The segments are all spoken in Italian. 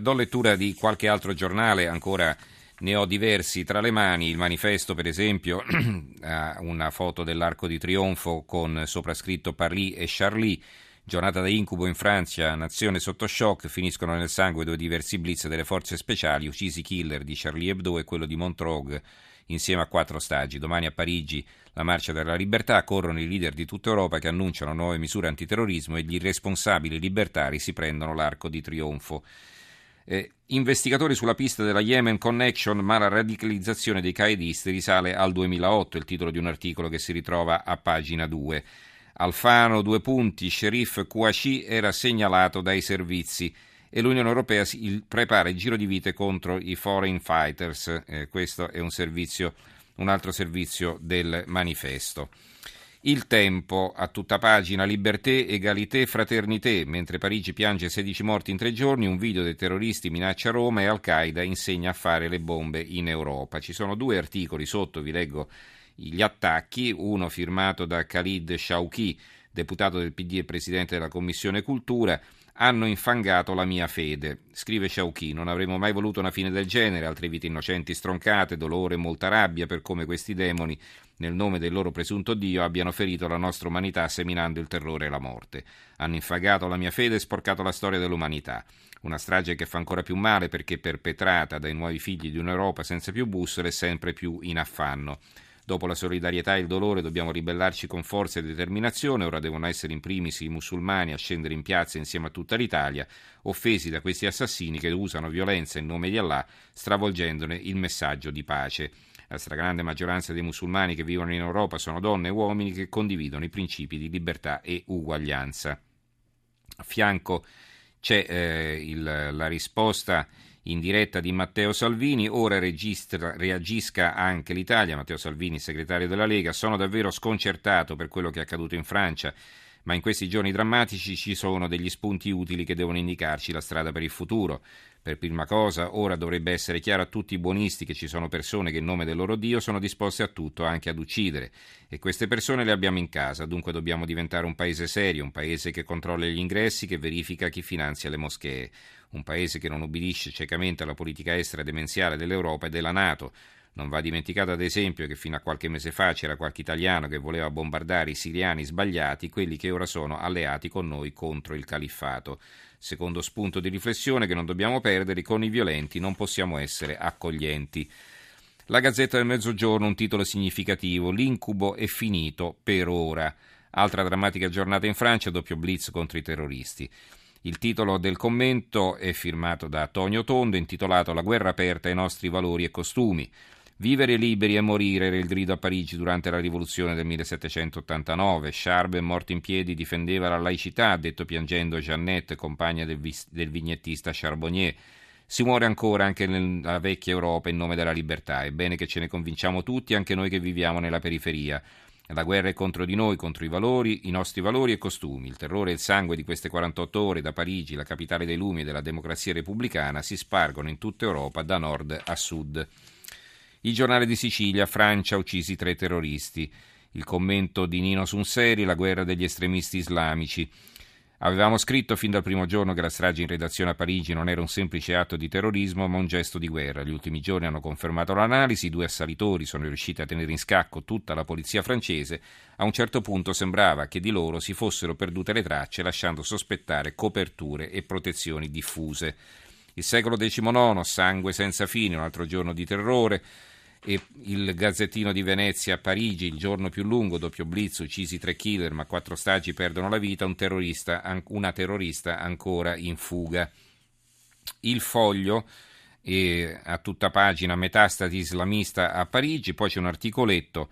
Do lettura di qualche altro giornale, ancora ne ho diversi tra le mani. Il manifesto, per esempio, ha una foto dell'Arco di Trionfo con soprascritto Parly e Charlie. Giornata da incubo in Francia, nazione sotto shock, finiscono nel sangue due diversi blitz delle forze speciali, uccisi killer di Charlie Hebdo e quello di Montreux insieme a quattro stagi. Domani a Parigi la marcia della libertà, corrono i leader di tutta Europa che annunciano nuove misure antiterrorismo e gli irresponsabili libertari si prendono l'arco di trionfo. Eh, investigatori sulla pista della Yemen Connection, ma la radicalizzazione dei qaedisti risale al 2008, il titolo di un articolo che si ritrova a pagina 2. Alfano, due punti, sheriff Kouachi era segnalato dai servizi e l'Unione Europea prepara il giro di vite contro i foreign fighters. Eh, questo è un, servizio, un altro servizio del manifesto. Il tempo a tutta pagina, liberté, egalité, fraternité. Mentre Parigi piange 16 morti in tre giorni, un video dei terroristi minaccia Roma e Al-Qaeda insegna a fare le bombe in Europa. Ci sono due articoli sotto, vi leggo gli attacchi, uno firmato da Khalid Shauki, deputato del PD e presidente della Commissione Cultura, hanno infangato la mia fede. Scrive Sciauchi, non avremmo mai voluto una fine del genere, altre vite innocenti stroncate, dolore e molta rabbia per come questi demoni, nel nome del loro presunto Dio, abbiano ferito la nostra umanità seminando il terrore e la morte. Hanno infangato la mia fede e sporcato la storia dell'umanità. Una strage che fa ancora più male perché perpetrata dai nuovi figli di un'Europa senza più bussole e sempre più in affanno. Dopo la solidarietà e il dolore dobbiamo ribellarci con forza e determinazione, ora devono essere in primis i musulmani a scendere in piazza insieme a tutta l'Italia, offesi da questi assassini che usano violenza in nome di Allah, stravolgendone il messaggio di pace. La stragrande maggioranza dei musulmani che vivono in Europa sono donne e uomini che condividono i principi di libertà e uguaglianza. A fianco c'è eh, il, la risposta in diretta di Matteo Salvini, ora registra, reagisca anche l'Italia, Matteo Salvini, segretario della Lega, sono davvero sconcertato per quello che è accaduto in Francia, ma in questi giorni drammatici ci sono degli spunti utili che devono indicarci la strada per il futuro. Per prima cosa, ora dovrebbe essere chiaro a tutti i buonisti che ci sono persone che in nome del loro Dio sono disposte a tutto, anche ad uccidere. E queste persone le abbiamo in casa, dunque dobbiamo diventare un paese serio, un paese che controlla gli ingressi, che verifica chi finanzia le moschee, un paese che non ubbidisce ciecamente alla politica estera demenziale dell'Europa e della Nato. Non va dimenticato ad esempio che fino a qualche mese fa c'era qualche italiano che voleva bombardare i siriani sbagliati, quelli che ora sono alleati con noi contro il califfato. Secondo spunto di riflessione che non dobbiamo perdere, con i violenti non possiamo essere accoglienti. La Gazzetta del Mezzogiorno, un titolo significativo, l'incubo è finito per ora. Altra drammatica giornata in Francia, doppio blitz contro i terroristi. Il titolo del commento è firmato da Tonio Tondo, intitolato La guerra aperta ai nostri valori e costumi. Vivere liberi e morire era il grido a Parigi durante la rivoluzione del 1789. Charbe, morto in piedi, difendeva la laicità, ha detto piangendo Jeannette, compagna del, vis- del vignettista Charbonnier. Si muore ancora anche nella vecchia Europa in nome della libertà. È bene che ce ne convinciamo tutti, anche noi che viviamo nella periferia. La guerra è contro di noi, contro i valori, i nostri valori e costumi. Il terrore e il sangue di queste 48 ore da Parigi, la capitale dei lumi e della democrazia repubblicana, si spargono in tutta Europa da nord a sud. Il giornale di Sicilia, Francia, uccisi tre terroristi. Il commento di Nino Sunseri, la guerra degli estremisti islamici. Avevamo scritto fin dal primo giorno che la strage in redazione a Parigi non era un semplice atto di terrorismo, ma un gesto di guerra. Gli ultimi giorni hanno confermato l'analisi, i due assalitori sono riusciti a tenere in scacco tutta la polizia francese. A un certo punto sembrava che di loro si fossero perdute le tracce, lasciando sospettare coperture e protezioni diffuse. Il secolo XIX, sangue senza fine, un altro giorno di terrore e il Gazzettino di Venezia a Parigi, il giorno più lungo, doppio blitz, uccisi tre killer ma quattro stagi perdono la vita, un terrorista, una terrorista ancora in fuga. Il foglio a tutta pagina metastasi islamista a Parigi, poi c'è un articoletto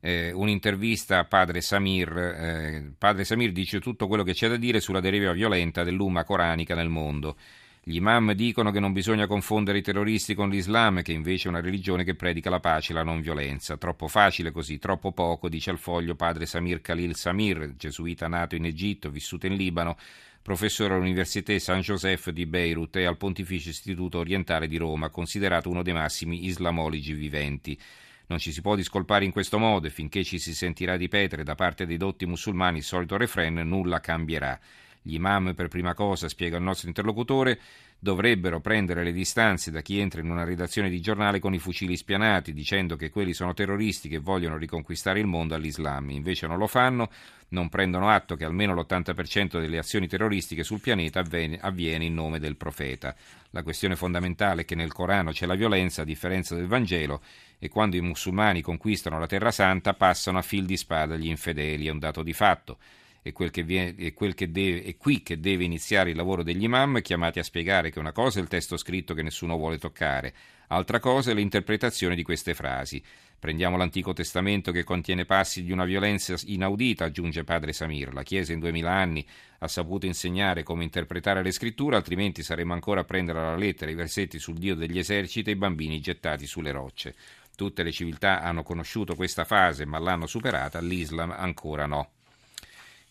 eh, un'intervista a padre Samir. Eh, padre Samir dice tutto quello che c'è da dire sulla deriva violenta dell'umma coranica nel mondo. Gli imam dicono che non bisogna confondere i terroristi con l'Islam, che invece è una religione che predica la pace e la non violenza. Troppo facile così, troppo poco, dice al foglio padre Samir Khalil Samir, gesuita nato in Egitto, vissuto in Libano, professore all'Università San Joseph di Beirut e al Pontificio Istituto Orientale di Roma, considerato uno dei massimi islamologi viventi. Non ci si può discolpare in questo modo e finché ci si sentirà ripetere da parte dei dotti musulmani il solito refrain, nulla cambierà. Gli imam, per prima cosa, spiega il nostro interlocutore, dovrebbero prendere le distanze da chi entra in una redazione di giornale con i fucili spianati, dicendo che quelli sono terroristi che vogliono riconquistare il mondo all'Islam. Invece non lo fanno, non prendono atto che almeno l'80% delle azioni terroristiche sul pianeta avviene, in nome del profeta. La questione fondamentale è che nel Corano c'è la violenza, a differenza del Vangelo, e quando i musulmani conquistano la Terra Santa passano a fil di spada gli infedeli, è un dato di fatto è, quel viene, è, quel deve, è qui che deve iniziare il lavoro degli imam, chiamati a spiegare che una cosa è il testo scritto che nessuno vuole toccare, altra cosa è l'interpretazione di queste frasi. Prendiamo l'Antico Testamento che contiene passi di una violenza inaudita, aggiunge padre Samir. La Chiesa in duemila anni ha saputo insegnare come interpretare le scritture, altrimenti saremmo ancora a prendere alla lettera i versetti sul Dio degli eserciti e i bambini gettati sulle rocce. Tutte le civiltà hanno conosciuto questa fase, ma l'hanno superata, l'Islam ancora no.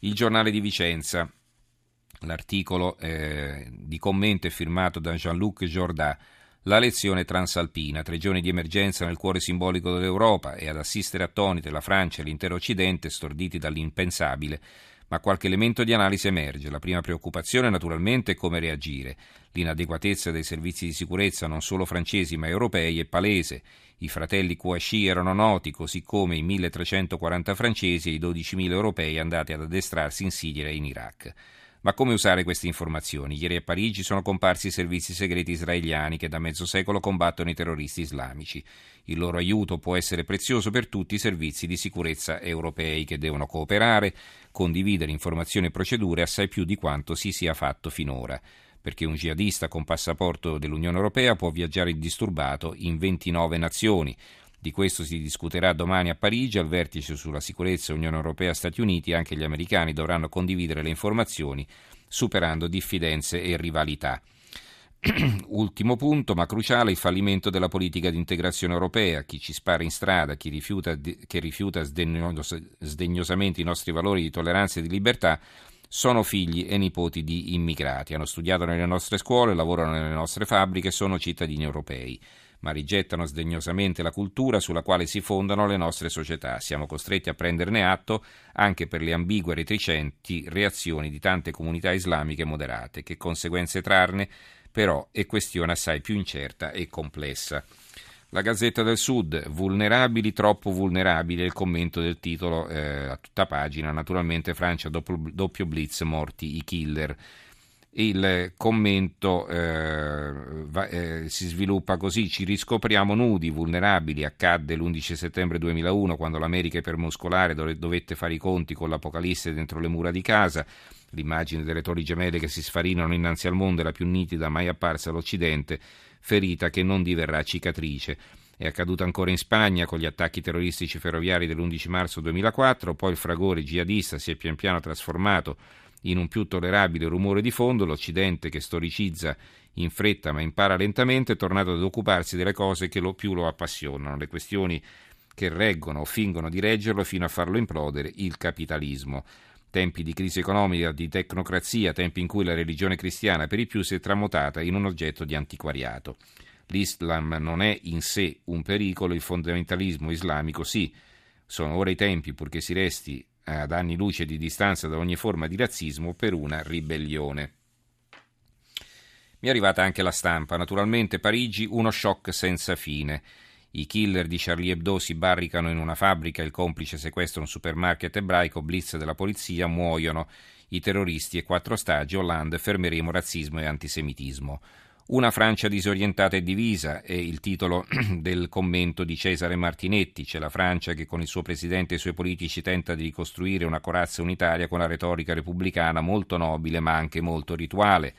Il giornale di Vicenza, l'articolo eh, di commento è firmato da Jean-Luc Jourdà. La lezione transalpina, tre giorni di emergenza nel cuore simbolico dell'Europa e ad assistere attonite la Francia e l'intero Occidente, storditi dall'impensabile, ma qualche elemento di analisi emerge. La prima preoccupazione naturalmente è come reagire. L'inadeguatezza dei servizi di sicurezza non solo francesi ma europei è palese. I fratelli Kouachi erano noti, così come i 1340 francesi e i 12.000 europei andati ad addestrarsi in Siria e in Iraq. Ma come usare queste informazioni? Ieri a Parigi sono comparsi i servizi segreti israeliani che da mezzo secolo combattono i terroristi islamici. Il loro aiuto può essere prezioso per tutti i servizi di sicurezza europei che devono cooperare, condividere informazioni e procedure assai più di quanto si sia fatto finora perché un jihadista con passaporto dell'Unione Europea può viaggiare indisturbato in 29 nazioni. Di questo si discuterà domani a Parigi al vertice sulla sicurezza Unione Europea-Stati Uniti. Anche gli americani dovranno condividere le informazioni superando diffidenze e rivalità. Ultimo punto, ma cruciale, il fallimento della politica di integrazione europea. Chi ci spara in strada, chi rifiuta, che rifiuta sdegnosamente i nostri valori di tolleranza e di libertà, sono figli e nipoti di immigrati. Hanno studiato nelle nostre scuole, lavorano nelle nostre fabbriche, sono cittadini europei ma rigettano sdegnosamente la cultura sulla quale si fondano le nostre società. Siamo costretti a prenderne atto anche per le ambigue e reticenti reazioni di tante comunità islamiche moderate. Che conseguenze trarne, però, è questione assai più incerta e complessa. La Gazzetta del Sud, vulnerabili, troppo vulnerabili, il commento del titolo eh, a tutta pagina. Naturalmente Francia doppio, doppio blitz, morti i killer. Il commento eh, va, eh, si sviluppa così: ci riscopriamo nudi, vulnerabili. Accadde l'11 settembre 2001 quando l'America ipermuscolare dovette fare i conti con l'apocalisse dentro le mura di casa. L'immagine delle torri gemelle che si sfarinano innanzi al mondo è la più nitida mai apparsa all'Occidente, ferita che non diverrà cicatrice. È accaduto ancora in Spagna con gli attacchi terroristici ferroviari dell'11 marzo 2004, poi il fragore jihadista si è pian piano trasformato in un più tollerabile rumore di fondo, l'Occidente che storicizza in fretta ma impara lentamente è tornato ad occuparsi delle cose che lo più lo appassionano, le questioni che reggono o fingono di reggerlo fino a farlo implodere, il capitalismo. Tempi di crisi economica, di tecnocrazia, tempi in cui la religione cristiana per i più si è tramutata in un oggetto di antiquariato. L'Islam non è in sé un pericolo, il fondamentalismo islamico sì. Sono ora i tempi, purché si resti ad anni luce di distanza da ogni forma di razzismo per una ribellione. Mi è arrivata anche la stampa. Naturalmente Parigi, uno shock senza fine. I killer di Charlie Hebdo si barricano in una fabbrica, il complice sequestra un supermarket ebraico, blitz della polizia, muoiono i terroristi e quattro stagi, Hollande, fermeremo razzismo e antisemitismo. Una Francia disorientata e divisa è il titolo del commento di Cesare Martinetti. C'è la Francia che con il suo presidente e i suoi politici tenta di ricostruire una corazza unitaria con la retorica repubblicana molto nobile ma anche molto rituale.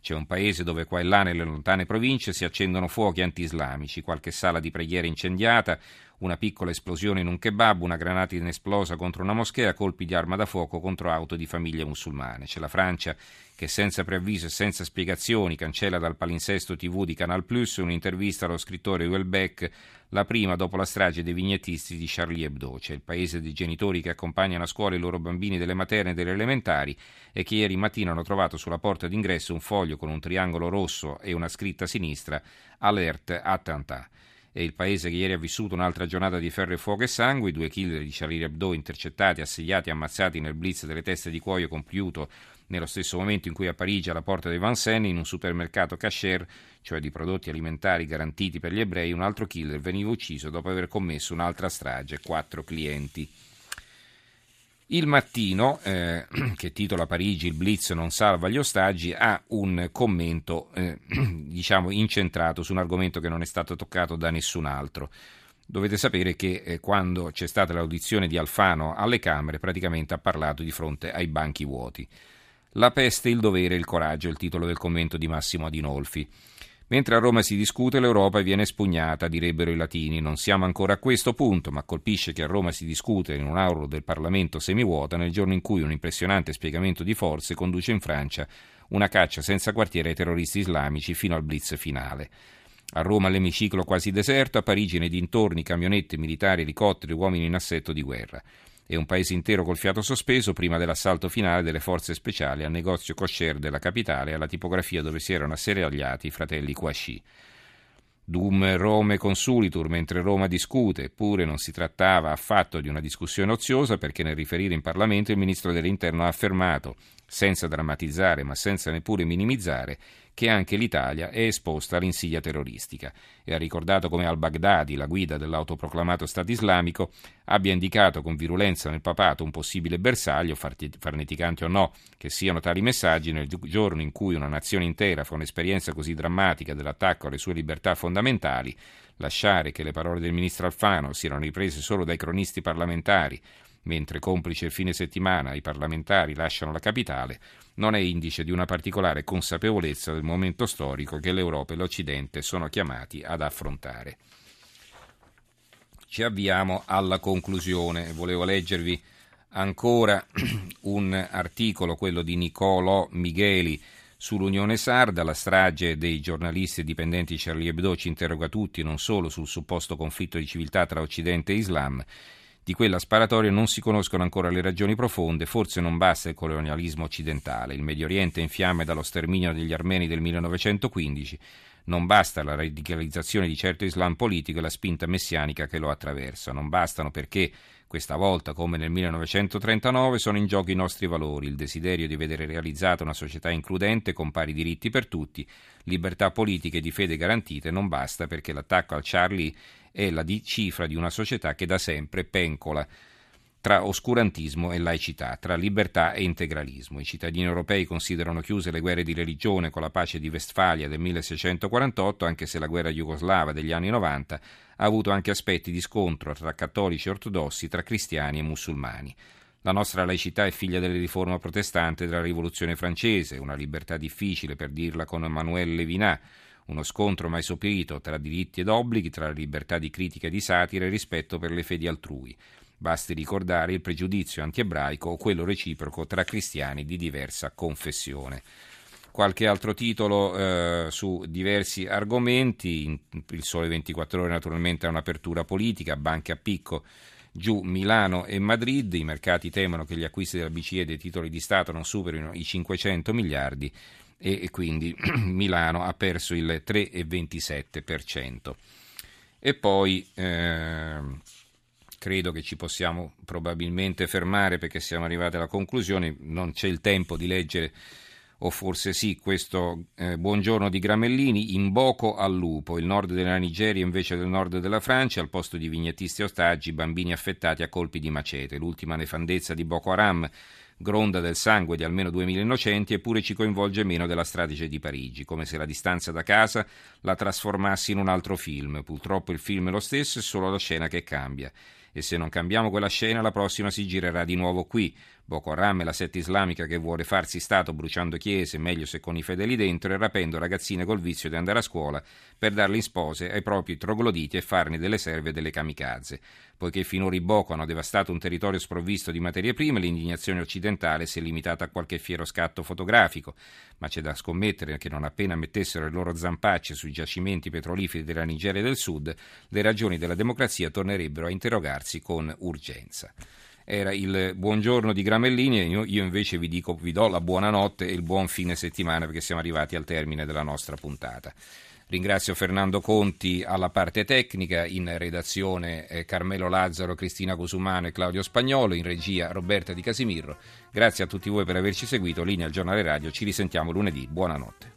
C'è un paese dove qua e là nelle lontane province si accendono fuochi anti-islamici, qualche sala di preghiera incendiata, una piccola esplosione in un kebab, una granata inesplosa contro una moschea, colpi di arma da fuoco contro auto di famiglie musulmane. C'è la Francia che senza preavviso e senza spiegazioni cancella dal palinsesto TV di Canal Plus un'intervista allo scrittore Houellebecq, la prima dopo la strage dei vignettisti di Charlie Hebdo. C'è il paese dei genitori che accompagnano a scuola i loro bambini delle materne e delle elementari e che ieri mattina hanno trovato sulla porta d'ingresso un foglio con un triangolo rosso e una scritta a sinistra Alert Attentat è il paese che ieri ha vissuto un'altra giornata di ferro e fuoco e sangue, i due killer di Charlie Hebdo intercettati, assediati e ammazzati nel blitz delle teste di cuoio compiuto Nello stesso momento in cui a Parigi, alla porta dei Vincennes, in un supermercato cashier, cioè di prodotti alimentari garantiti per gli ebrei, un altro killer veniva ucciso dopo aver commesso un'altra strage, quattro clienti. Il mattino, eh, che titola Parigi il blitz non salva gli ostaggi, ha un commento eh, diciamo incentrato su un argomento che non è stato toccato da nessun altro. Dovete sapere che eh, quando c'è stata l'audizione di Alfano alle Camere praticamente ha parlato di fronte ai banchi vuoti. La peste, il dovere e il coraggio il titolo del commento di Massimo Adinolfi. Mentre a Roma si discute, l'Europa viene spugnata, direbbero i latini. Non siamo ancora a questo punto, ma colpisce che a Roma si discute in un'aula del Parlamento semivuota nel giorno in cui un impressionante spiegamento di forze conduce in Francia una caccia senza quartiere ai terroristi islamici fino al blitz finale. A Roma l'emiciclo quasi deserto, a Parigi nei dintorni camionette, militari, elicotteri, uomini in assetto di guerra. E un paese intero col fiato sospeso prima dell'assalto finale delle forze speciali al negozio kosher della capitale alla tipografia dove si erano asserragliati i fratelli Kouachi. Dum Rome consulitur mentre Roma discute, eppure non si trattava affatto di una discussione oziosa perché nel riferire in Parlamento il ministro dell'Interno ha affermato, senza drammatizzare ma senza neppure minimizzare, che anche l'Italia è esposta all'insidia terroristica. E ha ricordato come al-Baghdadi, la guida dell'autoproclamato Stato islamico, abbia indicato con virulenza nel papato un possibile bersaglio, farneticante o no, che siano tali messaggi nel giorno in cui una nazione intera fa un'esperienza così drammatica dell'attacco alle sue libertà fondamentali, lasciare che le parole del ministro Alfano siano riprese solo dai cronisti parlamentari mentre complice il fine settimana i parlamentari lasciano la capitale, non è indice di una particolare consapevolezza del momento storico che l'Europa e l'Occidente sono chiamati ad affrontare. Ci avviamo alla conclusione. Volevo leggervi ancora un articolo, quello di Nicolò Micheli, sull'Unione Sarda, la strage dei giornalisti e dipendenti di Charlie Hebdo ci interroga tutti non solo sul supposto conflitto di civiltà tra Occidente e Islam, di quella sparatoria non si conoscono ancora le ragioni profonde, forse non basta il colonialismo occidentale, il Medio Oriente è in fiamme dallo sterminio degli armeni del 1915, non basta la radicalizzazione di certo Islam politico e la spinta messianica che lo attraversa, non bastano perché questa volta, come nel 1939, sono in gioco i nostri valori, il desiderio di vedere realizzata una società includente con pari diritti per tutti, libertà politiche e di fede garantite, non basta perché l'attacco al Charlie è la cifra di una società che da sempre pencola tra oscurantismo e laicità, tra libertà e integralismo. I cittadini europei considerano chiuse le guerre di religione con la pace di Westfalia del 1648, anche se la guerra jugoslava degli anni 90 ha avuto anche aspetti di scontro tra cattolici e ortodossi, tra cristiani e musulmani. La nostra laicità è figlia delle riforme protestante della rivoluzione francese, una libertà difficile per dirla con Emmanuel Levinas, uno scontro mai sopito tra diritti ed obblighi, tra libertà di critica e di satira e rispetto per le fedi altrui. Basti ricordare il pregiudizio antiebraico o quello reciproco tra cristiani di diversa confessione. Qualche altro titolo eh, su diversi argomenti, il Sole 24 ore naturalmente ha un'apertura politica, banche a picco giù Milano e Madrid, i mercati temono che gli acquisti della BCE dei titoli di Stato non superino i 500 miliardi e quindi Milano ha perso il 3,27%. E poi eh, credo che ci possiamo probabilmente fermare perché siamo arrivati alla conclusione, non c'è il tempo di leggere o forse sì, questo eh, buongiorno di Gramellini, in Boko al lupo, il nord della Nigeria invece del nord della Francia, al posto di vignettisti ostaggi, bambini affettati a colpi di macete, l'ultima nefandezza di Boko Haram gronda del sangue di almeno 2.000 innocenti eppure ci coinvolge meno della strage di Parigi, come se la distanza da casa la trasformassi in un altro film. Purtroppo il film è lo stesso, è solo la scena che cambia. E se non cambiamo quella scena, la prossima si girerà di nuovo qui. Boko Haram è la setta islamica che vuole farsi Stato bruciando chiese, meglio se con i fedeli dentro, e rapendo ragazzine col vizio di andare a scuola per darle in spose ai propri trogloditi e farne delle serve delle kamikaze. Poiché finora i Boko hanno devastato un territorio sprovvisto di materie prime, l'indignazione occidentale si è limitata a qualche fiero scatto fotografico, ma c'è da scommettere che non appena mettessero le loro zampacce sui giacimenti petroliferi della Nigeria del Sud, le ragioni della democrazia tornerebbero a interrogarsi con urgenza era il buongiorno di Gramellini e io, io, invece vi dico vi do la buonanotte e il buon fine settimana perché siamo arrivati al termine della nostra puntata. Ringrazio Fernando Conti alla parte tecnica, in redazione eh, Carmelo Lazzaro, Cristina Cosumano e Claudio Spagnolo, in regia Roberta Di Casimirro. Grazie a tutti voi per averci seguito. Linea al giornale radio. Ci risentiamo lunedì. Buonanotte.